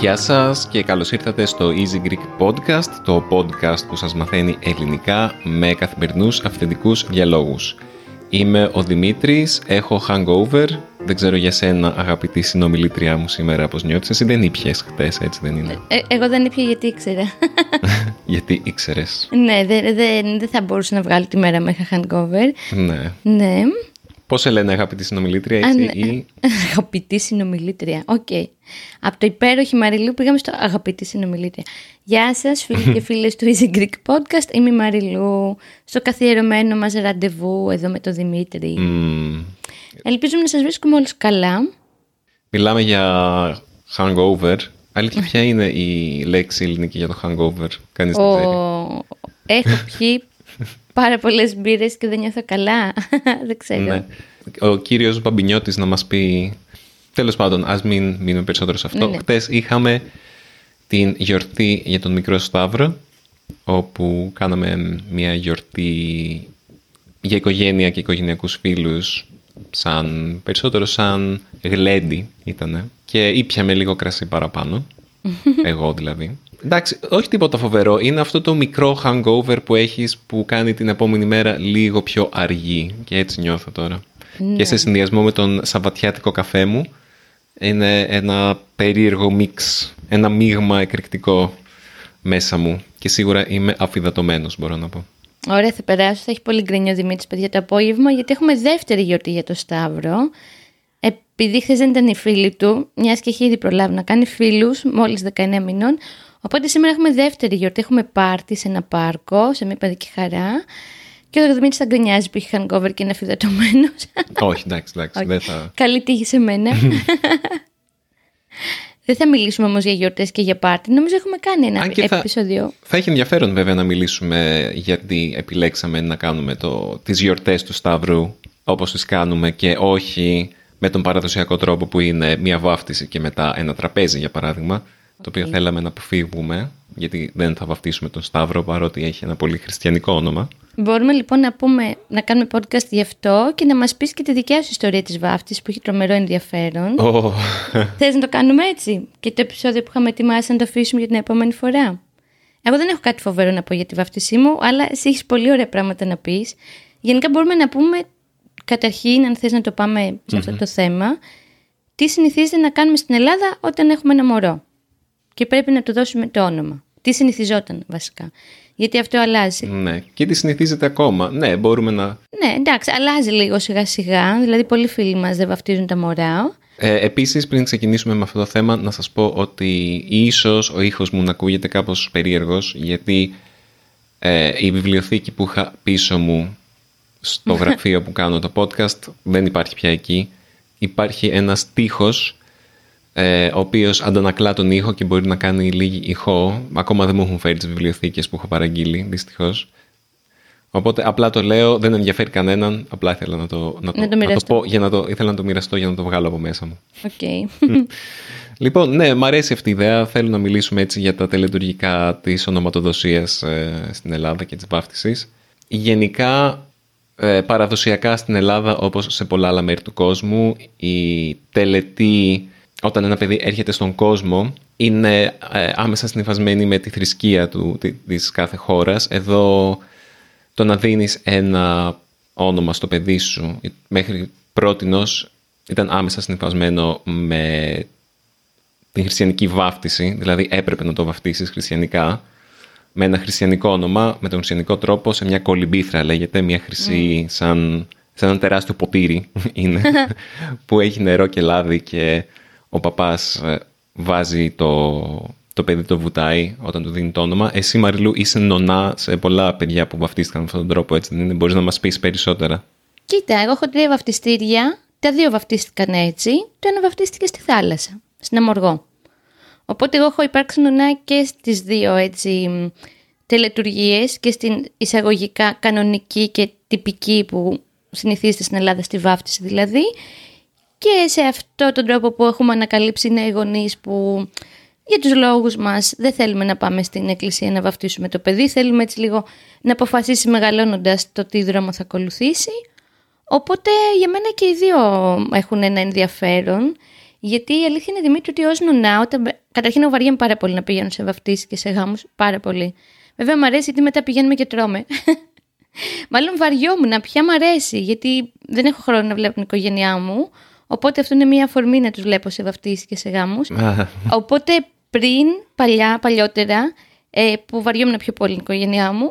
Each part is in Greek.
Γεια σας και καλώς ήρθατε στο Easy Greek Podcast, το podcast που σας μαθαίνει ελληνικά με καθημερινούς αυθεντικούς διαλόγους. Είμαι ο Δημήτρης, έχω hangover, δεν ξέρω για σένα αγαπητή συνομιλήτριά μου σήμερα πώς νιώθεις, εσύ δεν ήπιες χτες, έτσι δεν είναι; Ε, εγώ δεν ήπια γιατί ήξερα. γιατί ήξερες; ναι, δεν δε, δε θα μπορούσα να βγάλω τη μέρα με hangover. Ναι. Ναι. Πώς σε λένε αγαπητή συνομιλήτρια, έτσι, ναι. ή... Αγαπητή συνομιλήτρια. OK. Okay. Από το υπέροχη Μαριλού πήγαμε στο αγαπητή συνομιλήτρια. Γεια σας, φίλοι και φίλες του Easy Greek Podcast. Είμαι η Μαριλού, στο καθιερωμένο μας ραντεβού εδώ με τον Δημήτρη. Mm. Ελπίζουμε να σας βρίσκουμε όλους καλά. Μιλάμε για hangover. Αλήθεια, ποια είναι η λέξη ελληνική για το hangover, κανείς δεν ξέρει. Έχω πιει πάρα πολλές μπύρες και δεν νιώθω καλά. δεν ξέρω. Ναι. Ο κύριος Μπαμπινιώτης να μας πει. Τέλος πάντων, ας μην μείνουμε περισσότερο σε αυτό. Ναι, ναι. Χθες είχαμε την γιορτή για τον μικρό Σταύρο, όπου κάναμε μια γιορτή για οικογένεια και οικογενειακούς φίλους, σαν, περισσότερο σαν γλέντι ήτανε. Και ήπιαμε λίγο κρασί παραπάνω, εγώ δηλαδή. Εντάξει, όχι τίποτα φοβερό. Είναι αυτό το μικρό hangover που έχεις που κάνει την επόμενη μέρα λίγο πιο αργή. Και έτσι νιώθω τώρα. Ναι. Και σε συνδυασμό με τον σαββατιάτικο καφέ μου είναι ένα περίεργο μίξ, ένα μείγμα εκρηκτικό μέσα μου. Και σίγουρα είμαι αφιδατωμένος μπορώ να πω. Ωραία, θα περάσω. Θα έχει πολύ γκρινιό Δημήτρης, παιδιά, το απόγευμα, γιατί έχουμε δεύτερη γιορτή για το Σταύρο. Επειδή χθες δεν ήταν οι φίλοι του, μιας και έχει ήδη προλάβει να κάνει φίλους, μόλις 19 μηνών. Οπότε σήμερα έχουμε δεύτερη γιορτή. Έχουμε πάρτι σε ένα πάρκο, σε μια παιδική χαρά. Και ο Δημήτρης θα γκρινιάζει που έχει hangover και είναι αφιδατωμένος. Όχι, εντάξει, εντάξει. Δεν θα... Καλή τύχη σε μένα. δεν θα μιλήσουμε όμως για γιορτές και για πάρτι. Νομίζω έχουμε κάνει ένα Αν και θα- επεισόδιο. Θα έχει ενδιαφέρον βέβαια να μιλήσουμε γιατί επιλέξαμε να κάνουμε το, τις γιορτές του Σταύρου όπως τις κάνουμε και όχι με τον παραδοσιακό τρόπο που είναι μια βάφτιση και μετά ένα τραπέζι για παράδειγμα το οποίο θέλαμε να αποφύγουμε γιατί δεν θα βαφτίσουμε τον Σταύρο παρότι έχει ένα πολύ χριστιανικό όνομα. Μπορούμε λοιπόν να, πούμε, να κάνουμε podcast γι' αυτό και να μας πεις και τη δικιά σου ιστορία της βάφτισης που έχει τρομερό ενδιαφέρον. Ω, Θες να το κάνουμε έτσι και το επεισόδιο που είχαμε ετοιμάσει να το αφήσουμε για την επόμενη φορά. Εγώ δεν έχω κάτι φοβερό να πω για τη βάφτισή μου, αλλά εσύ έχεις πολύ ωραία πράγματα να πεις. Γενικά μπορούμε να πούμε, καταρχήν, αν θες να το πάμε σε αυτό το θέμα, τι συνηθίζεται να κάνουμε στην Ελλάδα όταν έχουμε ένα μωρό. Και πρέπει να του δώσουμε το όνομα. Τι συνηθιζόταν βασικά. Γιατί αυτό αλλάζει. ναι, και τι συνηθίζεται ακόμα. Ναι, μπορούμε να... Ναι, εντάξει, αλλάζει λίγο σιγά σιγά. Δηλαδή, πολλοί φίλοι μας δεν βαφτίζουν τα μωρά. Ε, επίσης, πριν ξεκινήσουμε με αυτό το θέμα, να σας πω ότι ίσως ο ήχος μου να ακούγεται κάπως περίεργος, γιατί ε, η βιβλιοθήκη που είχα πίσω μου στο γραφείο που κάνω το podcast δεν υπάρχει πια εκεί. Υπάρχει ένας τείχος ε, ο οποίος αντανακλά τον ήχο και μπορεί να κάνει λίγη ηχό. Ακόμα δεν μου έχουν φέρει τις βιβλιοθήκες που έχω παραγγείλει, δυστυχώς. Οπότε απλά το λέω, δεν ενδιαφέρει κανέναν, απλά ήθελα να το, να το, Να το μοιραστώ. πω, για να το, ήθελα να το μοιραστώ για να το βγάλω από μέσα μου. Οκ. Λοιπόν, ναι, μ' αρέσει αυτή η ιδέα. Θέλω να μιλήσουμε έτσι για τα τελετουργικά της ονοματοδοσίας ε, στην Ελλάδα και της βάφτισης. Γενικά, ε, παραδοσιακά στην Ελλάδα, όπως σε πολλά άλλα μέρη του κόσμου, η τελετή, όταν ένα παιδί έρχεται στον κόσμο, είναι ε, άμεσα συνυφασμένη με τη θρησκεία του, τη- της κάθε χώρας. Εδώ το να δίνεις ένα όνομα στο παιδί σου μέχρι πρότινος ήταν άμεσα συνυφασμένο με την χριστιανική βάφτιση, δηλαδή έπρεπε να το βαφτίσεις χριστιανικά, με ένα χριστιανικό όνομα, με τον χριστιανικό τρόπο, σε μια κολυμπήθρα λέγεται, μια χρυσή, σαν, σαν ένα τεράστιο ποτήρι είναι, που έχει νερό και λάδι και ο παπάς ε, βάζει το, το παιδί το βουτάει όταν του δίνει το όνομα. Εσύ Μαριλού είσαι νονά σε πολλά παιδιά που βαφτίστηκαν με αυτόν τον τρόπο, έτσι δεν είναι, μπορείς να μας πεις περισσότερα; Κοίτα, εγώ έχω τρία βαφτιστήρια. Τα δύο βαφτίστηκαν έτσι. Το ένα βαφτίστηκε στη θάλασσα, στην Αμοργό. Οπότε εγώ έχω υπάρξει νονά και στις δύο έτσι μ, τελετουργίες και στην εισαγωγικά κανονική και τυπική που συνηθίζεται στην Ελλάδα στη βάφτιση δηλαδή και σε αυτό τον τρόπο που έχουμε ανακαλύψει οι νέοι γονείς που για τους λόγους μας δεν θέλουμε να πάμε στην εκκλησία να βαφτίσουμε το παιδί, θέλουμε έτσι λίγο να αποφασίσει μεγαλώνοντας το τι δρόμο θα ακολουθήσει. Οπότε για μένα και οι δύο έχουν ένα ενδιαφέρον, γιατί η αλήθεια είναι Δημήτρη ότι ως νονά, όταν... καταρχήν εγώ βαριέμαι πάρα πολύ να πηγαίνω σε βαφτίσεις και σε γάμους, πάρα πολύ. Βέβαια μου αρέσει γιατί μετά πηγαίνουμε και τρώμε. Μάλλον βαριόμουν, πια μου αρέσει, γιατί δεν έχω χρόνο να βλέπω την οικογένειά μου, οπότε αυτό είναι μια αφορμή να τους βλέπω σε βαφτίσεις και σε γάμους. οπότε πριν, παλιά, παλιότερα, ε, που βαριόμουν πιο πολύ την οικογένειά μου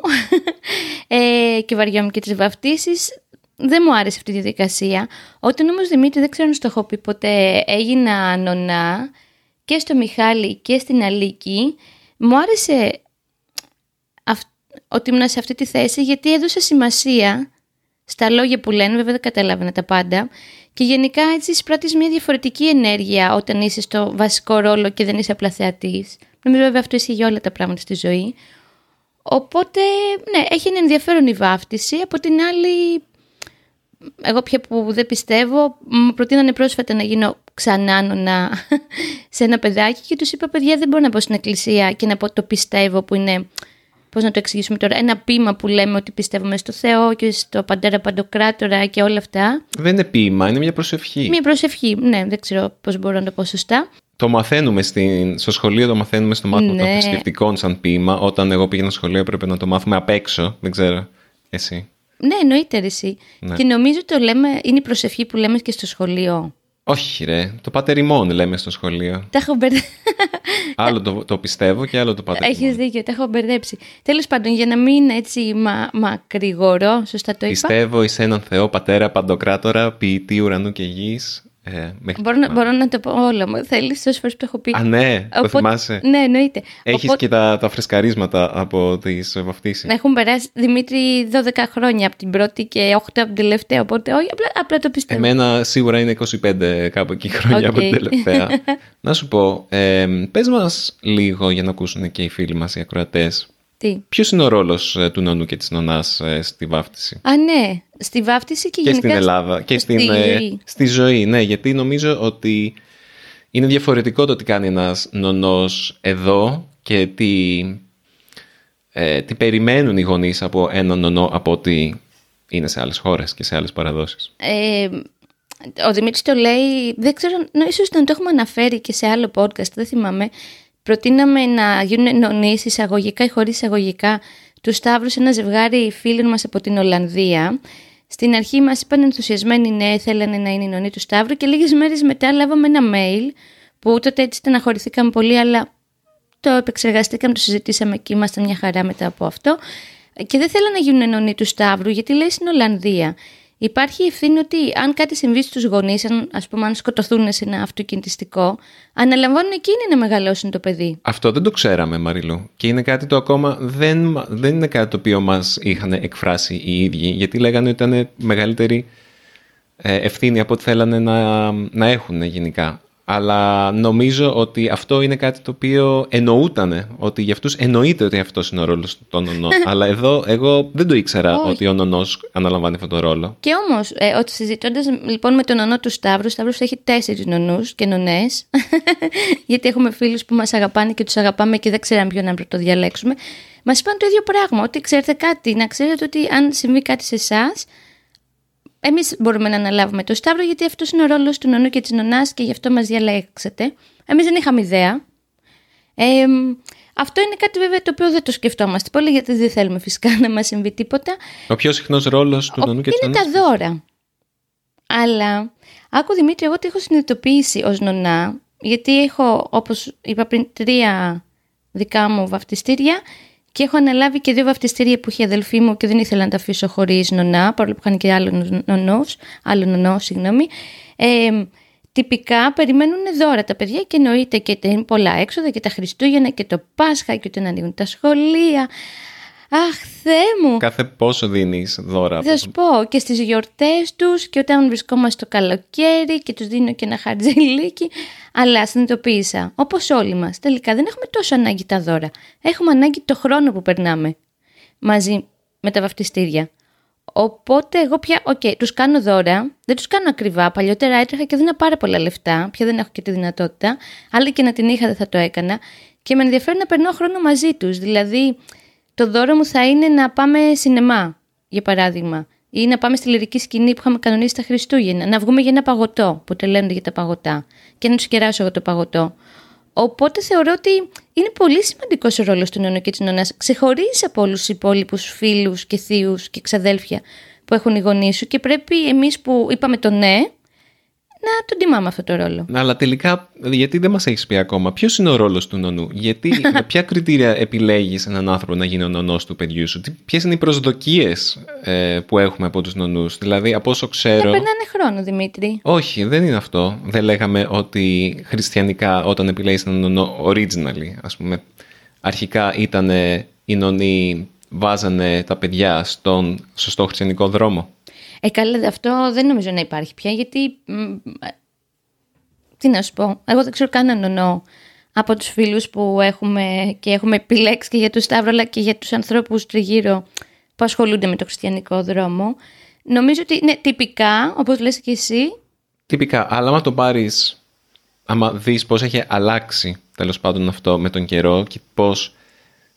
ε, και βαριόμουν και τις βαφτίσεις, δεν μου άρεσε αυτή η διαδικασία. Όταν όμως Δημήτρη, δεν ξέρω αν το έχω πει ποτέ, έγινα νονά και στο Μιχάλη και στην Αλίκη, μου άρεσε ότι ήμουν σε αυτή τη θέση γιατί έδωσε σημασία στα λόγια που λένε, βέβαια δεν καταλάβαινα τα πάντα, και γενικά έτσι εισπράττεις μια διαφορετική ενέργεια όταν είσαι στο βασικό ρόλο και δεν είσαι απλά θεατής. Νομίζω βέβαια αυτό ισχύει για όλα τα πράγματα στη ζωή. Οπότε, ναι, έχει ένα ενδιαφέρον η βάφτιση. Από την άλλη, εγώ πια που δεν πιστεύω, μου προτείνανε πρόσφατα να γίνω ξανά νονά σε ένα παιδάκι και τους είπα, παιδιά, δεν μπορώ να πω στην εκκλησία και να πω το πιστεύω που είναι πώς να το εξηγήσουμε τώρα, ένα ποίημα που λέμε ότι πιστεύουμε στο Θεό και στο Παντέρα Παντοκράτορα και όλα αυτά. Δεν είναι ποίημα, είναι μια προσευχή. Μια προσευχή, ναι, δεν ξέρω πώς μπορώ να το πω σωστά. Το μαθαίνουμε στην, στο σχολείο, το μαθαίνουμε στο μάθημα ναι. των θρησκευτικών σαν ποίημα. Όταν εγώ πήγαινα στο σχολείο έπρεπε να το μάθουμε απ' έξω, δεν ξέρω, εσύ. Ναι, εννοείται εσύ. Ναι. Και νομίζω το λέμε, είναι η προσευχή που λέμε και στο σχολείο. Όχι ρε, το πατερημόν λέμε στο σχολείο. Τα έχω μπερδέψει. άλλο το, το πιστεύω και άλλο το πατερημόν. Έχεις δίκιο, τα έχω μπερδέψει. Τέλος πάντων, για να μην έτσι μα, μακρηγορώ, σωστά το είπα. Πιστεύω εις έναν Θεό, Πατέρα, Παντοκράτορα, ποιητή ουρανού και γης, ε, μπορώ, να, μπορώ να το πω όλο μου. Θέλεις τόσες φορές που το έχω πει. Α, ναι, το θυμάσαι. Ναι, εννοείται. Έχεις και τα, τα φρεσκαρίσματα από τις βαφτίσεις. Έχουν περάσει Δημήτρη 12 χρόνια από την πρώτη και 8 από την τελευταία. Οπότε, όχι, απλά, απλά το πιστεύω. Εμένα σίγουρα είναι 25 κάπου εκεί χρόνια okay. από την τελευταία. να σου πω, ε, πες μας λίγο για να ακούσουν και οι φίλοι μας οι ακροατές. Τι; Ποιος είναι ο ρόλος ε, του νονού και της νονάς ε, στη βάφτιση; Α, ναι. Στη βάφτιση και, και γενικά... στην Ελλάδα. Και στην, στη, ε, ζωή. στη ζωή. Ναι, γιατί νομίζω ότι είναι διαφορετικό το τι κάνει ένας νονός εδώ και τι, ε, τι περιμένουν οι γονείς από έναν νονό από ότι είναι σε άλλες χώρες και σε άλλες παραδόσεις. Ε, ο Δημήτρης το λέει, δεν ξέρω, ίσως να το έχουμε αναφέρει και σε άλλο podcast, δεν θυμάμαι, προτείναμε να γίνουν νονείς εισαγωγικά ή χωρίς εισαγωγικά τους Σταύρους σε ένα ζευγάρι φίλων μας από την Ολλανδία. Στην αρχή μας είπαν ενθουσιασμένοι ναι, θέλανε να είναι η νονή του Σταύρου και λίγες μέρες μετά λάβαμε ένα mail που τότε έτσι στεναχωρηθήκαμε πολύ αλλά το επεξεργαστήκαμε, το συζητήσαμε και ήμασταν μια χαρά μετά από αυτό και δεν θέλανε να γίνουν νονοί του Σταύρου γιατί λέει στην Ολλανδία υπάρχει η ευθύνη ότι αν κάτι συμβεί στους γονείς, αν, ας πούμε, αν σκοτωθούν σε ένα αυτοκινητιστικό, αναλαμβάνουν εκείνοι να μεγαλώσουν το παιδί. Αυτό δεν το ξέραμε, Μαριλού. Και είναι κάτι το ακόμα δεν, δεν είναι κάτι το οποίο μας είχαν εκφράσει οι ίδιοι, γιατί λέγανε ότι ήταν μεγαλύτερη ε, ευθύνη από ό,τι θέλανε να, να έχουν γενικά αλλά νομίζω ότι αυτό είναι κάτι το οποίο εννοούτανε, ότι για αυτούς εννοείται ότι αυτός είναι ο ρόλος των νονό. αλλά εδώ εγώ δεν το ήξερα ότι ο νονός αναλαμβάνει αυτόν τον ρόλο. Και όμως, ε, ότι συζητώντας λοιπόν με τον νονό του Σταύρου, ο Σταύρος έχει τέσσερις νονούς και νονές, γιατί έχουμε φίλους που μας αγαπάνε και τους αγαπάμε και δεν ξέραμε ποιον να πρωτοδιαλέξουμε. Μας είπαν το ίδιο πράγμα, ότι ξέρετε κάτι, να ξέρετε ότι αν συμβεί κάτι σε εσάς, Εμείς μπορούμε να αναλάβουμε το Σταύρο γιατί αυτός είναι ο ρόλος του νονού και της νονάς και γι' αυτό μας διαλέξατε. Εμείς δεν είχαμε ιδέα. Ε, αυτό είναι κάτι βέβαια το οποίο δεν το σκεφτόμαστε πολύ γιατί δεν θέλουμε φυσικά να μας συμβεί τίποτα. Ο πιο συχνός ρόλος του νονού και της νονά. Είναι τα δώρα. Αλλά, άκου Δημήτρη, εγώ το έχω συνειδητοποιήσει ως νονά, γιατί έχω, όπως είπα πριν, τρία δικά μου βαφτιστήρια και έχω αναλάβει και δύο βαφτιστήρια που είχε η αδελφή μου και δεν ήθελα να τα αφήσω χωρίς νονά, παρόλο που είχαν και άλλο νονός, άλλο νονό, συγγνώμη. Ε, τυπικά περιμένουν δώρα τα παιδιά και εννοείται και πολλά έξοδα και τα Χριστούγεννα και το Πάσχα και όταν ανοίγουν τα σχολεία. Αχ, Θεέ μου. Κάθε πόσο δίνεις δώρα. Θα σου πω και στις γιορτές τους και όταν βρισκόμαστε το καλοκαίρι και τους δίνω και ένα χαρτζηλίκι. Αλλά συνειδητοποίησα, όπως όλοι μας, τελικά δεν έχουμε τόσο ανάγκη τα δώρα. Έχουμε ανάγκη το χρόνο που περνάμε μαζί με τα βαφτιστήρια. Οπότε εγώ πια, OK, okay, τους κάνω δώρα, δεν τους κάνω ακριβά. Παλιότερα έτρεχα και δίνα πάρα πολλά λεφτά, πια δεν έχω και τη δυνατότητα. Αλλά και να την είχα δεν θα το έκανα. Και με ενδιαφέρει να περνώ χρόνο μαζί τους. Δηλαδή, το δώρο μου θα είναι να πάμε σινεμά, για παράδειγμα. Ή να πάμε στη λυρική σκηνή που είχαμε κανονίσει τα Χριστούγεννα. Να βγούμε για ένα παγωτό που τελένονται για τα παγωτά. Και να τους κεράσω εγώ το παγωτό. Οπότε θεωρώ ότι είναι πολύ σημαντικός ο ρόλος του νονού και της νονάς. Ξεχωρίζει από όλους τους υπόλοιπους φίλους και θείους και ξαδέλφια που έχουν οι γονείς σου και πρέπει εμείς που είπαμε το ναι να τον τιμάμε αυτό το ρόλο. Αλλά τελικά, γιατί δεν μας έχεις πει ακόμα, ποιος είναι ο ρόλος του νονού, Γιατί, με ποια κριτήρια επιλέγεις έναν άνθρωπο να γίνει ο νονός του παιδιού σου, Ποιες είναι οι προσδοκίες ε, που έχουμε από τους νονούς, Δηλαδή, από όσο ξέρω. Δεν περνάνε χρόνο, Δημήτρη. Όχι, δεν είναι αυτό. Δεν λέγαμε ότι χριστιανικά, όταν επιλέγεις έναν νονό, originally, ας πούμε, αρχικά ήταν οι νονοί βάζανε τα παιδιά στον σωστό χριστιανικό δρόμο. Ε, καλά, αυτό δεν νομίζω να υπάρχει πια, γιατί... Τι να σου πω, εγώ δεν ξέρω καν αν από τους φίλους που έχουμε και έχουμε επιλέξει και για τους Σταύρο, αλλά και για τους ανθρώπους τριγύρω που ασχολούνται με το χριστιανικό δρόμο. Νομίζω ότι είναι τυπικά, όπως λες και εσύ. Τυπικά, αλλά άμα το πάρεις, άμα δεις πώς έχει αλλάξει τέλος πάντων αυτό με τον καιρό και πώς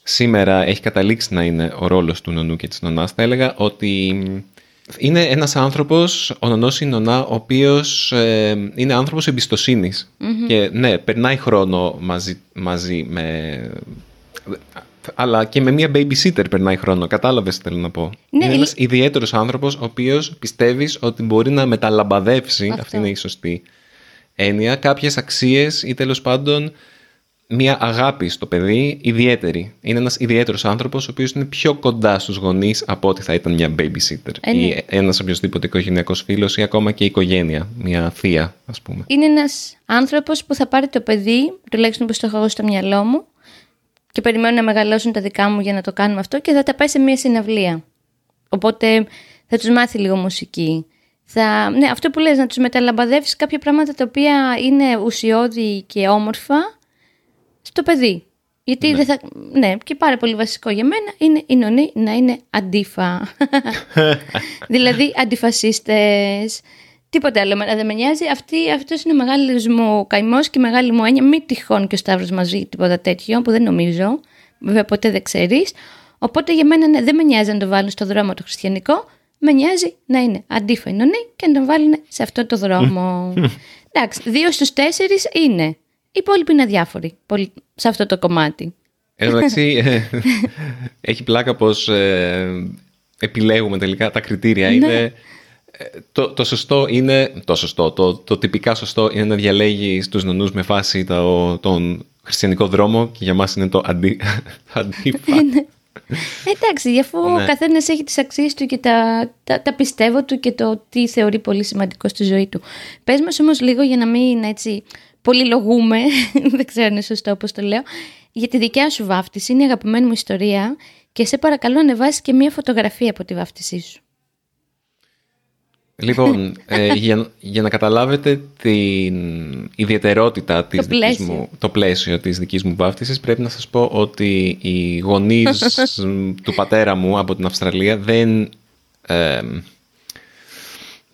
σήμερα έχει καταλήξει να είναι ο ρόλος του νονού και της νονάς, θα έλεγα ότι είναι ένας άνθρωπος, ο Νονός είναι Νονά, ο οποίος ε, είναι άνθρωπος Και ναι, περνάει χρόνο μαζί, μαζί με... Αλλά και με μια babysitter περνάει χρόνο. Κατάλαβες τι θέλω να πω. Ναι, είναι ένας ιδιαίτερος άνθρωπος, ο οποίος πιστεύεις ότι μπορεί να μεταλαμπαδεύσει, αυτή είναι η σωστή έννοια, κάποιες αξίες ή τέλος πάντων μια αγάπη στο παιδί ιδιαίτερη. Είναι ένας ιδιαίτερος άνθρωπος ο οποίος είναι πιο κοντά στους γονείς από ότι θα ήταν μια babysitter ε, ή ναι. ένας οποιοδήποτε οικογενειακός φίλος ή ακόμα και η οικογένεια, μια θεία ας πούμε. Είναι ένας άνθρωπος που θα πάρει το παιδί, τουλάχιστον που το έχω εγώ στο μυαλό μου και περιμένω να μεγαλώσουν τα δικά μου για να το κάνουμε αυτό και θα τα πάει σε μια συναυλία. Οπότε θα τους μάθει λίγο μουσική. Θα, ναι, αυτό που λες, να τους μεταλαμπαδεύεις κάποια πράγματα τα οποία είναι ουσιώδη και όμορφα στο παιδί. Γιατί ναι. δεν θα. Ναι, και πάρα πολύ βασικό για μένα είναι η νονή να είναι αντίφα. δηλαδή αντιφασίστες. Τίποτα άλλο δεν με νοιάζει. Αυτή, αυτός είναι ο μεγάλος μου καημός και η μεγάλη μου έννοια. Μην τυχόν και ο Σταύρος μαζί τίποτα τέτοιο που δεν νομίζω. Βέβαια ποτέ δεν ξέρεις. Οπότε για μένα ναι, δεν με νοιάζει να το βάλουν στο δρόμο το χριστιανικό. Με νοιάζει να είναι αντίφα η νονή και να τον βάλουν σε αυτό το δρόμο. Εντάξει, δύο στους τέσσερις είναι οι υπόλοιποι είναι αδιάφοροι σε αυτό το κομμάτι. Εν μεταξύ, ε, έχει πλάκα πως ε, επιλέγουμε τελικά τα κριτήρια. Ναι. Είναι, ε, το, το σωστό είναι, το σωστό, το, το τυπικά σωστό είναι να διαλέγει τους νονούς με φάση το, τον χριστιανικό δρόμο και για μας είναι το αντί, αντίφα. Ναι. Εντάξει, αφού ναι. ο καθένας έχει τις αξίες του και τα, τα, τα, πιστεύω του και το τι θεωρεί πολύ σημαντικό στη ζωή του. Πες μας όμως λίγο για να μην έτσι πολυλογούμε, δεν ξέρω αν είναι σωστό όπως το λέω, για τη δικιά σου βάφτιση, είναι η αγαπημένη μου ιστορία και σε παρακαλώ να ανεβάσεις και μία φωτογραφία από τη βάφτισή σου. Λοιπόν, ε, για, για, να καταλάβετε την ιδιαιτερότητα της το, δικής μου, το πλαίσιο της δικής μου βάφτισης πρέπει να σας πω ότι οι γονείς του πατέρα μου από την Αυστραλία δεν... Ε,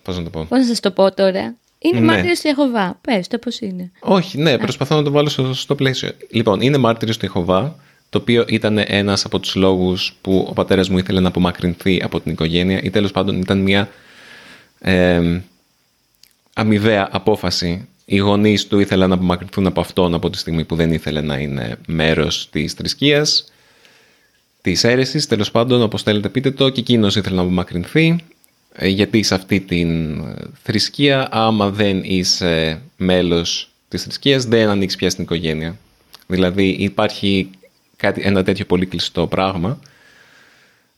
πώς να το πω; Πώς να σας το πω τώρα; Είναι ναι. μάρτυρο του Ιεχοβά. Πες το πώς είναι. Όχι, ναι, προσπαθώ να το βάλω στο, στο πλαίσιο. Λοιπόν, είναι μάρτυρο του Ιεχοβά, το οποίο ήταν ένας από τους λόγους που ο πατέρας μου ήθελε να απομακρυνθεί από την οικογένεια ή τέλος πάντων ήταν μια ε, αμοιβαία απόφαση. Οι γονείς του ήθελαν να απομακρυνθούν από αυτόν από τη στιγμή που δεν ήθελε να είναι μέρος της θρησκείας, της αίρεσης, τέλος πάντων, όπως θέλετε πείτε το, και εκείνος ήθελε να απομακρυνθεί. Ε, γιατί σε αυτή την ε, θρησκεία άμα δεν είσαι μέλος της θρησκείας δεν ανοίξεις πια στην οικογένεια. Δηλαδή υπάρχει κάτι, ένα τέτοιο πολύ κλειστό πράγμα.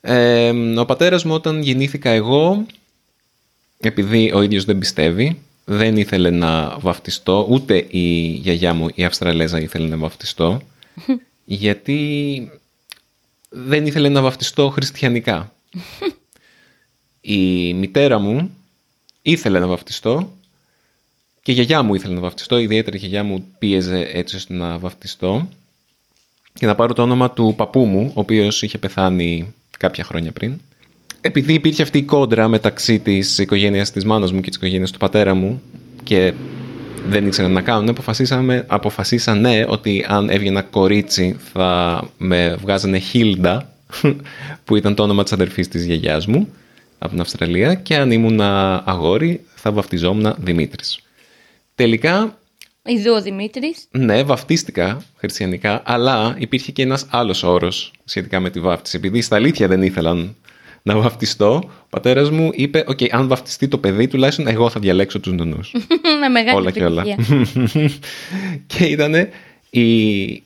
Ε, ο πατέρας μου όταν γεννήθηκα εγώ, επειδή ο ίδιος δεν πιστεύει, δεν ήθελε να βαφτιστώ, ούτε η γιαγιά μου η Αυστραλέζα ήθελε να βαφτιστώ, γιατί δεν ήθελε να βαφτιστώ χριστιανικά. η μητέρα μου ήθελε να βαφτιστώ και η γιαγιά μου ήθελε να βαφτιστώ, ιδιαίτερα η γιαγιά μου πίεζε έτσι ώστε να βαφτιστώ και να πάρω το όνομα του παππού μου, ο οποίος είχε πεθάνει κάποια χρόνια πριν. επειδή υπήρχε αυτή η κόντρα μεταξύ της οικογένειας της μάνας μου και της οικογένειας του πατέρα μου και δεν ήξεραν να κάνουν, αποφασίσαμε, αποφασίσανε ότι αν έβγαινα κορίτσι θα με βγάζανε Χίλντα, που ήταν το όνομα της αδερφής της γιαγιάς μου από την Αυστραλία και αν ήμουν αγόρι θα βαφτιζόμουν Δημήτρης. Τελικά Ιδού ο Δημήτρης. ναι, βαφτίστηκα χριστιανικά, αλλά υπήρχε και ένας άλλος όρος σχετικά με τη βάφτιση. Επειδή στα αλήθεια δεν ήθελαν να βαφτιστώ, ο πατέρας μου είπε «OK, αν βαφτιστεί το παιδί, τουλάχιστον εγώ θα διαλέξω τους νονούς». Με μεγάλη όλα και όλα. επιτυχία. και ήταν οι,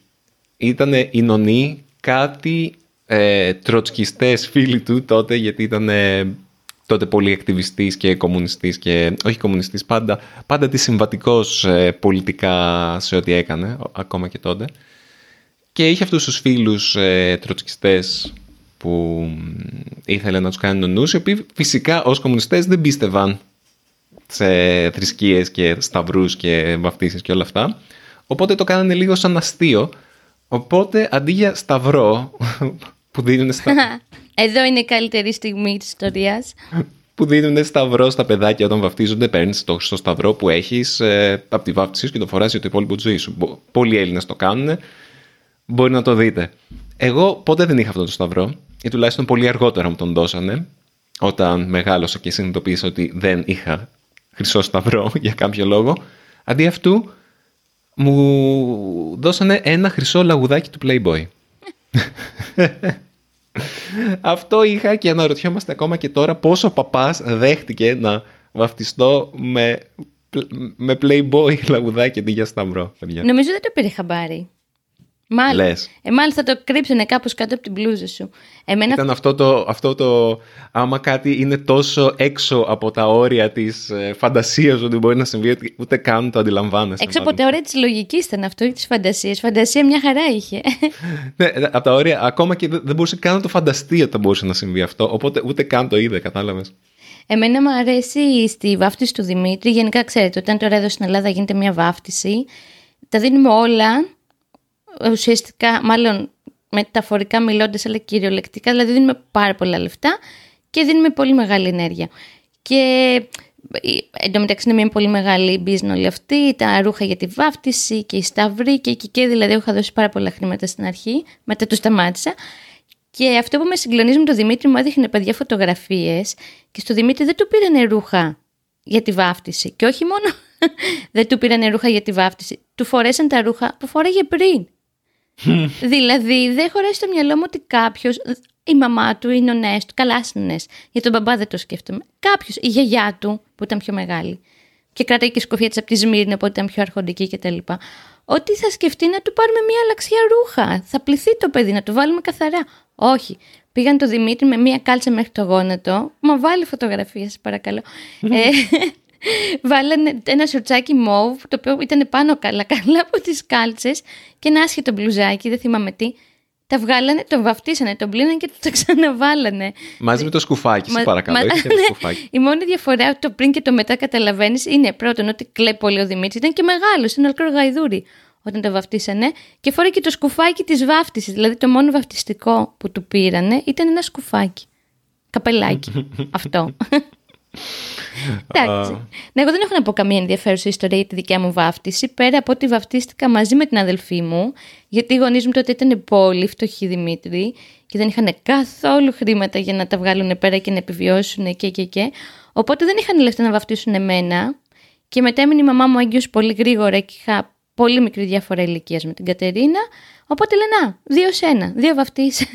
ήτανε οι νονοί κάτι ε, τροτσκιστές φίλοι του τότε, γιατί ήταν τότε πολύ ακτιβιστής και κομμουνιστής και όχι κομμουνιστής, πάντα, πάντα της συμβατικός ε, πολιτικά σε ό,τι έκανε, ακόμα και τότε. Και είχε αυτούς τους φίλους ε, τροτσκιστές που μ, ήθελε να τους κάνει νονούς, οι οποίοι φυσικά ως κομμουνιστές δεν πίστευαν σε θρησκείες και σταυρούς και βαφτίσεις και όλα αυτά. Οπότε το κάνανε λίγο σαν αστείο. Οπότε αντί για σταυρό που δίνουν, στα... Εδώ είναι η καλύτερη στιγμή της ιστορίας. που δίνουν σταυρό στα παιδάκια όταν βαφτίζονται, παίρνεις το στο σταυρό που έχεις ε, από τη βάφτισή σου και το φοράς για το υπόλοιπο της ζωής σου. Μπο- Πολλοί Έλληνες το κάνουν. Μπορεί να το δείτε. Εγώ ποτέ δεν είχα αυτό το σταυρό, ή τουλάχιστον πολύ αργότερα μου τον δώσανε, όταν μεγάλωσα και συνειδητοποίησα ότι δεν είχα χρυσό σταυρό για κάποιο λόγο. Αντί αυτού, μου δώσανε ένα χρυσό λαγουδάκι του Playboy. Αυτό είχα και αναρωτιόμαστε ακόμα και τώρα πόσο ο παπάς δέχτηκε να βαφτιστώ με, με Playboy λαγουδάκι αντί για σταυρό. παιδιά. Νομίζω δεν το πήρε χαμπάρι. Μάλιστα. Λες. Ε, μάλιστα το κρύψανε κάπως κάτω από την μπλούζα σου. Εμένα Ήταν αυτό το, αυτό το, άμα κάτι είναι τόσο έξω από τα όρια της ε, φαντασίας ότι μπορεί να συμβεί, ότι ούτε καν το αντιλαμβάνεσαι. έξω από μάλλον. τα όρια της λογικής ήταν αυτό ή της φαντασίας. Φαντασία μια χαρά είχε. Ναι, από τα όρια, ακόμα και δεν δεν μπορούσε καν να το φανταστεί ότι θα μπορούσε να συμβεί αυτό, οπότε ούτε καν το είδε, κατάλαβες. Εμένα μου αρέσει στη βάφτιση του Δημήτρη. Γενικά, ξέρετε, όταν τώρα εδώ στην Ελλάδα γίνεται μια βάφτιση, τα δίνουμε όλα ουσιαστικά, μάλλον μεταφορικά μιλώντας, αλλά κυριολεκτικά. Δηλαδή, δίνουμε πάρα πολλά λεφτά και δίνουμε πολύ μεγάλη ενέργεια. Και ε, εντωμεταξύ είναι μια πολύ μεγάλη business όλη αυτή, τα ρούχα για τη βάφτιση και η σταυρή και εκεί και δηλαδή είχα δώσει πάρα πολλά χρήματα στην αρχή, μετά το σταμάτησα. Και αυτό που με συγκλονίζει με τον Δημήτρη μου έδειχνε παιδιά φωτογραφίες και στο Δημήτρη δεν του πήρανε ρούχα για τη βάφτιση. Και όχι μόνο δεν του πήρανε ρούχα για τη βάφτιση, του φορέσαν τα ρούχα που φόραγε πριν. δηλαδή δεν χωράει στο μυαλό μου ότι κάποιος, η μαμά του, οι νονές του, καλά οι νονές, για τον μπαμπά δεν το σκέφτομαι. Κάποιος, η γιαγιά του που ήταν πιο μεγάλη και κράταγε και σκοφία της από τη Σμύρνη, οπότε ήταν πιο αρχοντική κτλ. Ότι θα σκεφτεί να του πάρουμε μια αλλαξιά ρούχα. Θα πληθεί το παιδί, να το βάλουμε καθαρά. Όχι. Πήγαν το Δημήτρη με μια κάλτσα μέχρι το γόνατο. Μα βάλει φωτογραφία, σε παρακαλώ. ε, βάλανε ένα σορτσάκι μόβ, το οποίο ήταν πάνω καλά καλά από τις κάλτσες και ένα άσχετο μπλουζάκι, δεν θυμάμαι τι. Τα βγάλανε, τον βαφτίσανε, τον πλύνανε και το ξαναβάλανε. Μαζί με το σκουφάκι, σε Μα- παρακαλώ. μα- Είχε και το ναι. σκουφάκι. Η μόνη διαφορά το πριν και το μετά καταλαβαίνεις είναι πρώτον ότι κλαίει πολύ ο Δημήτρης. Ήταν και μεγάλος, είναι ολόκληρο γαϊδούρι όταν το βαφτίσανε. Και φοράει και το σκουφάκι της βάφτισης. Δηλαδή το μόνο βαφτιστικό που του πήρανε ήταν ένα σκουφάκι. Καπελάκι. Αυτό. Εντάξει. Ναι, εγώ δεν έχω να πω καμία ενδιαφέρουσα ιστορία για τη δικιά μου βάφτιση, πέρα από ότι βαφτίστηκα μαζί με την αδελφή μου, γιατί οι γονείς μου τότε ήταν πολύ φτωχοί Δημήτρη και δεν είχαν καθόλου χρήματα για να τα βγάλουν πέρα και να επιβιώσουν και και και. Οπότε δεν είχαν λεφτά να βαφτίσουν εμένα. Και μετά έμεινε η μαμά μου έγκυος πολύ γρήγορα και είχα πολύ μικρή διαφορά ηλικίας με την Κατερίνα. Οπότε λένε, α, δύο σε ένα, δύο βαφτείς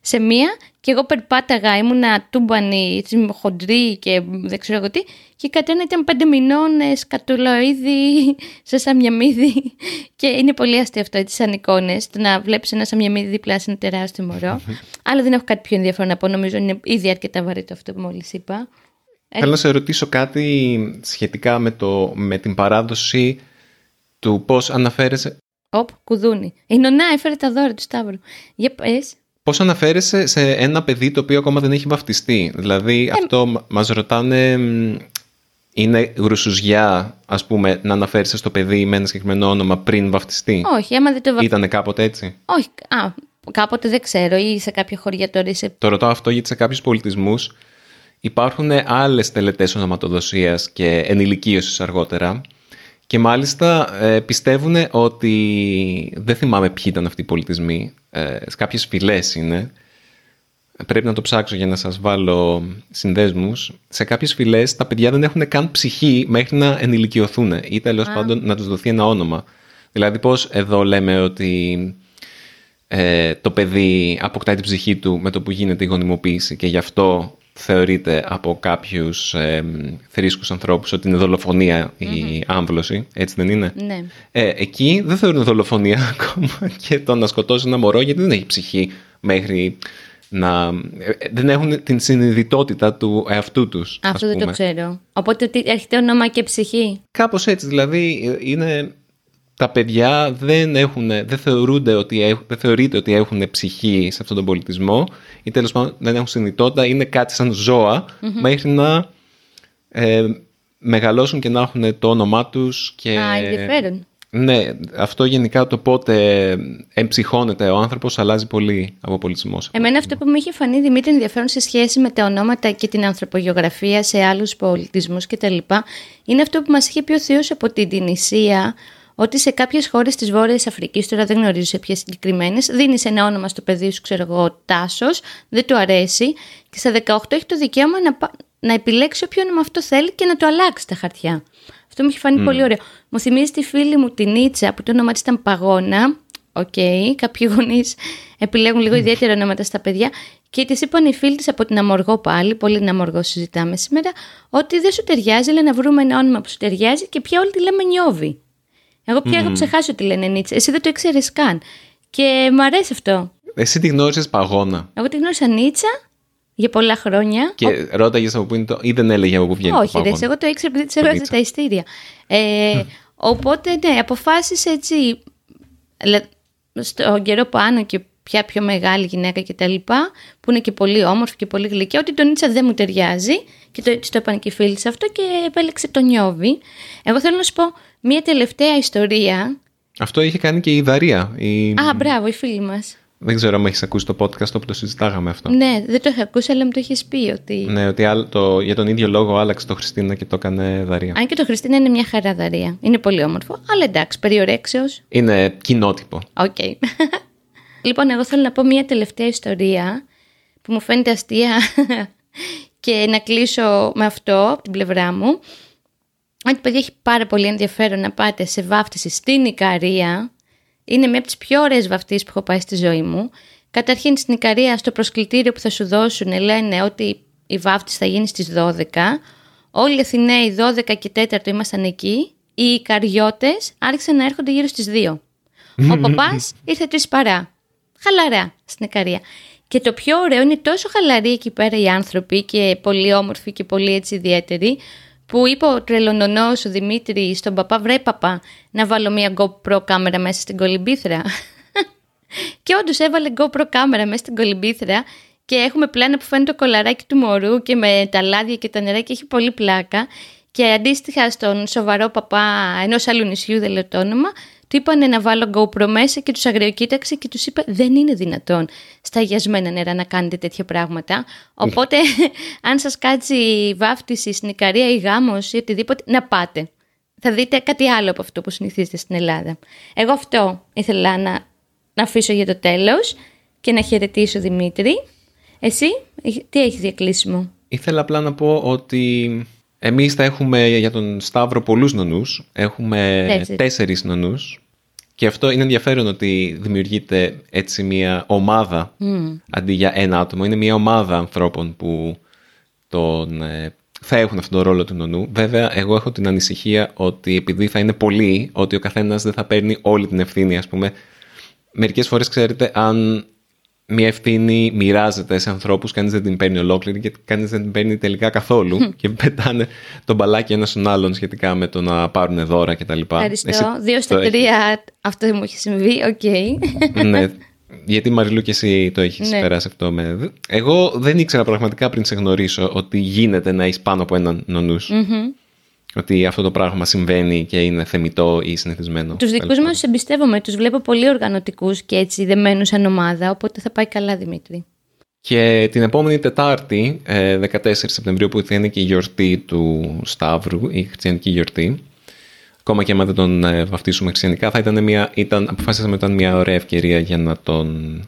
σε μία. Και εγώ περπάταγα, ήμουνα τούμπανη, έτσι, χοντρή και δεν ξέρω εγώ τι. Και η Κατερίνα ήταν πέντε μηνών, ε, σκατουλοίδι, σε σαμιαμίδι. Και είναι πολύ αστείο αυτό, έτσι, σαν εικόνες, το να βλέπεις ένα σαμιαμίδι δίπλα σε ένα τεράστιο μωρό. Αλλά δεν έχω κάτι πιο ενδιαφέρον να πω, νομίζω είναι ήδη αρκετά βαρύ αυτό που μόλις είπα. Θέλω να σε ρωτήσω κάτι σχετικά με, το, με την παράδοση του πώς αναφέρεσαι, Οπ, κουδούνι. Η νονά έφερε τα δώρα του Σταύρου. Για πες. πώς αναφέρεσαι σε ένα παιδί το οποίο ακόμα δεν έχει βαφτιστεί; Δηλαδή αυτό μα- μας ρωτάνε, μ, είναι γρουσουζιά ας πούμε να αναφέρεσαι στο παιδί με ένα συγκεκριμένο όνομα πριν βαφτιστεί; Όχι, άμα δεν το βαφ... Ήτανε κάποτε έτσι; Όχι, α, κάποτε δεν ξέρω ή σε κάποια χωριά τώρα είσαι... Το ρωτάω αυτό γιατί σε κάποιους πολιτισμούς υπάρχουν άλλες τελετές ονοματοδοσίας και ενηλικίωσης αργότερα και μάλιστα ε, πιστεύουν ότι δεν θυμάμαι ποιοι ήταν αυτοί οι πολιτισμοί, ε, σε κάποιες φυλές είναι, πρέπει να το ψάξω για να σας βάλω συνδέσμους, σε κάποιες φυλές τα παιδιά δεν έχουν καν ψυχή μέχρι να ενηλικιωθούν ή τέλος πάντων να τους δοθεί ένα όνομα. Δηλαδή πώς εδώ λέμε ότι ε, το παιδί αποκτάει την ψυχή του με το που γίνεται η γονιμοποίηση και γι' αυτό θεωρείται από κάποιους ε, θρήσκους ανθρώπους ότι είναι δολοφονία η άμβλωση, έτσι δεν είναι; Ναι. Ε, εκεί δεν θεωρούν δολοφονία ακόμα και το να σκοτώσει ένα μωρό γιατί δεν έχει ψυχή μέχρι να... ε, Δεν έχουν την συνειδητότητα του εαυτού τους. ας Αυτό δεν το πούμε. ξέρω. Οπότε τι- έρχεται όνομα και ψυχή; Κάπως έτσι, δηλαδή ε, είναι... Τα παιδιά δεν, έχουν, δεν, θεωρούνται ότι, έχ- δεν θεωρείται ότι έχουν ψυχή σε αυτόν τον πολιτισμό ή τέλος πάντων δεν έχουν συνειδητότητα, είναι κάτι σαν ζωα μέχρι να ε, μεγαλώσουν και να έχουν το όνομά τους. Και, Α, ενδιαφέρον. Ναι, αυτό γενικά το πότε εμψυχώνεται ο άνθρωπος αλλάζει πολύ από πολιτισμός. σε Εμένα αυτό που μου είχε φανεί Δημήτρη ενδιαφέρον σε σχέση με τα ονόματα και την ανθρωπογεωγραφία σε άλλους πολιτισμούς κτλ. Είναι αυτό που μας είχε πει ο Θεός από την Τινησία ότι σε κάποιες χώρες της Βόρειας Αφρικής, τώρα δεν γνωρίζω σε ποιες συγκεκριμένες, δίνεις ένα όνομα στο παιδί σου, ξέρω εγώ, Τάσος, δεν του αρέσει και στα 18 έχει το δικαίωμα να, πα- να επιλέξει όποιο όνομα αυτό θέλει και να το αλλάξει τα χαρτιά. Αυτό μου είχε φανεί πολύ ωραίο. Μου θυμίζει τη φίλη μου την Νίτσα που το όνομα της ήταν Παγώνα. Οκ, κάποιοι γονείς επιλέγουν λίγο ιδιαίτερα ονόματα στα παιδιά. Και της είπαν οι φίλοι της από την Αμοργό πάλι, πολύ την Αμοργό συζητάμε σήμερα, ότι δεν σου ταιριάζει, λέει να βρούμε ένα όνομα που σου ταιριάζει και πια όλοι τη λέμε Νιώβη. Εγώ πια έχω ξεχάσει ότι λένε Νίτσα. Εσύ δεν το ήξερες καν. Και μου αρέσει αυτό. Εσύ τη γνώρισες παγώνα Εγώ τη γνώρισα Νίτσα για πολλά χρόνια. και ρώταγε ρώταγες από πού είναι το... ή δεν έλεγε από πού βγαίνει Όχι, το ρε, παγώνα. εγώ το ήξερα επειδή της έβαζε Νίτσα. τα ειστήρια. Ε, οπότε, ναι, αποφάσισε έτσι. λε- Στον καιρό πάνω και πια πιο μεγάλη γυναίκα και τα λοιπά, που είναι και πολύ όμορφη και πολύ γλυκιά, ότι το Νίτσα δεν μου ταιριάζει και το, της το είπαν και οι φίλοι σε αυτό και επέλεξε το Νιώβι. Εγώ θέλω να σου πω μία τελευταία ιστορία. Αυτό είχε κάνει και η Δαρία. Η... Α, μπράβο, η φίλη μας. Δεν ξέρω αν έχεις ακούσει το podcast όπου το συζητάγαμε αυτό. Ναι, δεν το είχα ακούσει, αλλά μου το έχεις πει ότι. Ναι, ότι άλλ- το, για τον ίδιο λόγο άλλαξε το Χριστίνα και το έκανε Δαρία. Αν και το Χριστίνα είναι μια χαρά Δαρία. Είναι πολύ όμορφο, αλλά εντάξει, περί ορέξεως. Είναι κοινότυπο. Οκ. λοιπόν, εγώ θέλω να πω μια τελευταία ιστορία που μου φαίνεται αστεία και να κλείσω με αυτό από την πλευρά μου. Ότι παιδιά έχει πάρα πολύ ενδιαφέρον να πάτε σε βάφτιση στην Ικαρία. Είναι μια από τις πιο ωραίες βαφτίσεις που έχω πάει στη ζωή μου. Καταρχήν στην Ικαρία στο προσκλητήριο που θα σου δώσουν λένε ότι η βάφτιση θα γίνει στις 12. Όλοι οι Αθηναίοι 12 και 4 ήμασταν εκεί. Οι Ικαριώτες άρχισαν να έρχονται γύρω στις 2. Ο παπάς ήρθε τρεις παρά. Χαλαρά στην Ικαρία. Και το πιο ωραίο είναι τόσο χαλαροί εκεί πέρα οι άνθρωποι και πολύ όμορφοι και πολύ έτσι ιδιαίτεροι, που είπε ο τρελονονός ο Δημήτρη στον παπά, βρε παπά, να βάλω μια GoPro κάμερα μέσα στην κολυμπήθρα. και όντως έβαλε GoPro κάμερα μέσα στην κολυμπήθρα και έχουμε πλάνα που φαίνεται το κολαράκι του μωρού και με τα λάδια και τα νερά και έχει πολύ πλάκα. Και αντίστοιχα στον σοβαρό παπά ενός άλλου νησιού, δεν λέω το όνομα, του είπανε να βάλω GoPro μέσα και τους αγριοκοίταξε και τους είπε: Δεν είναι δυνατόν στα αγιασμένα νερά να κάνετε τέτοια πράγματα. Οπότε, αν σας κάτσει η βάφτιση στην Ικαρία ή γάμος ή οτιδήποτε, να πάτε. Θα δείτε κάτι άλλο από αυτό που συνηθίζετε στην Ελλάδα. Εγώ αυτό ήθελα να, να αφήσω για το τέλος και να χαιρετήσω Δημήτρη. Εσύ, τι έχεις διακλείσιμο. Ήθελα απλά να πω ότι εμείς θα έχουμε για τον Σταύρο πολλούς νονούς. Έχουμε Τέσσερις. τέσσερις νονούς. Και αυτό είναι ενδιαφέρον ότι δημιουργείται έτσι μια ομάδα αντί για ένα άτομο. Είναι μια ομάδα ανθρώπων που τον, ε, θα έχουν αυτόν τον ρόλο του νονού. Βέβαια, εγώ έχω την ανησυχία ότι επειδή θα είναι πολλοί, ότι ο καθένας δεν θα παίρνει όλη την ευθύνη, ας πούμε. Μερικές φορές, ξέρετε, αν μια ευθύνη μοιράζεται σε ανθρώπους, κανείς δεν την παίρνει ολόκληρη και κανείς δεν την παίρνει τελικά καθόλου και πετάνε το μπαλάκι ένα στον άλλον σχετικά με το να πάρουν δώρα κτλ. Ευχαριστώ. Δύο στα το έχεις. τρία αυτό μου έχει συμβεί. Οκ. ναι, γιατί Μαριλού και εσύ το έχεις Ναι. περάσει αυτό με... Εγώ δεν ήξερα πραγματικά πριν σε γνωρίσω ότι γίνεται να έχεις πάνω από έναν νονούς. Ότι αυτό το πράγμα συμβαίνει και είναι θεμητό ή συνηθισμένο. Τους δικούς μας τους εμπιστεύομαι. Τους βλέπω πολύ οργανωτικούς και έτσι δεμένους σαν ομάδα. Οπότε θα πάει καλά, Δημήτρη. Και την επόμενη Τετάρτη, 14 ε, Σεπτεμβρίου, που θα είναι και η γιορτή του Σταύρου, η χριστιανική γιορτή, ακόμα και άμα δεν τον ε, βαφτίσουμε χριστιανικά, θα ήταν μια, ήταν, αποφάσισαμε ότι ήταν μια ωραία ευκαιρία για να τον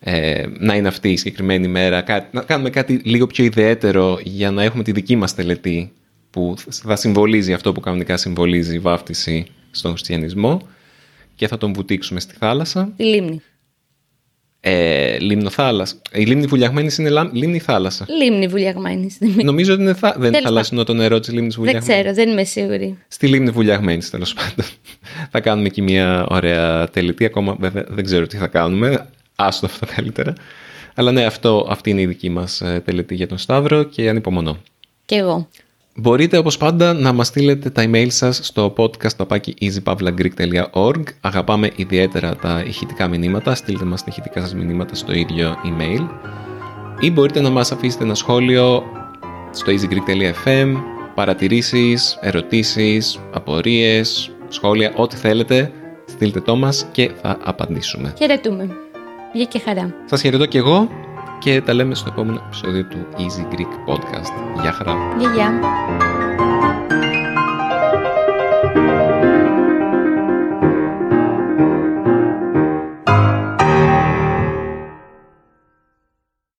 ε, να είναι αυτή η συγκεκριμένη μέρα, να κάνουμε κάτι λίγο πιο ιδιαίτερο για να έχουμε τη δική μας τελετή που θα συμβολίζει αυτό που κανονικά συμβολίζει η βάφτιση στον χριστιανισμό και θα τον βουτήξουμε στη θάλασσα. Τη λίμνη. Ε, λίμνο θάλασσα. Η λίμνη βουλιαγμένη είναι λίμνη ή θάλασσα. Λίμνη βουλιαγμένη. Νομίζω ότι είναι θα... δεν είναι θαλάσσινο το νερό τη λίμνης βουλιαγμένη. Δεν ξέρω, δεν είμαι σίγουρη. Στη λίμνη βουλιαγμένη, τέλος πάντων. θα κάνουμε εκεί μια ωραία τελετή. Ακόμα βέβαια δεν ξέρω τι θα κάνουμε. Άστο αυτό καλύτερα. Αλλά ναι, αυτό, αυτή είναι η δική μας ε, τελετή για τον Σταύρο και ανυπομονώ. Κι εγώ. Μπορείτε όπως πάντα να μας στείλετε τα email σας στο podcast easypavlagreek.org Αγαπάμε ιδιαίτερα τα ηχητικά μηνύματα, στείλτε μας τα ηχητικά σας μηνύματα στο ίδιο email ή μπορείτε να μας αφήσετε ένα σχόλιο στο easygreek.fm παρατηρήσεις, ερωτήσεις, απορίες, σχόλια, ό,τι θέλετε στείλτε το μας και θα απαντήσουμε. Χαιρετούμε. Γεια και χαρά. Σας χαιρετώ και εγώ και τα λέμε στο επόμενο επεισόδιο του Easy Greek Podcast. Γεια χαρά. Γεια γεια.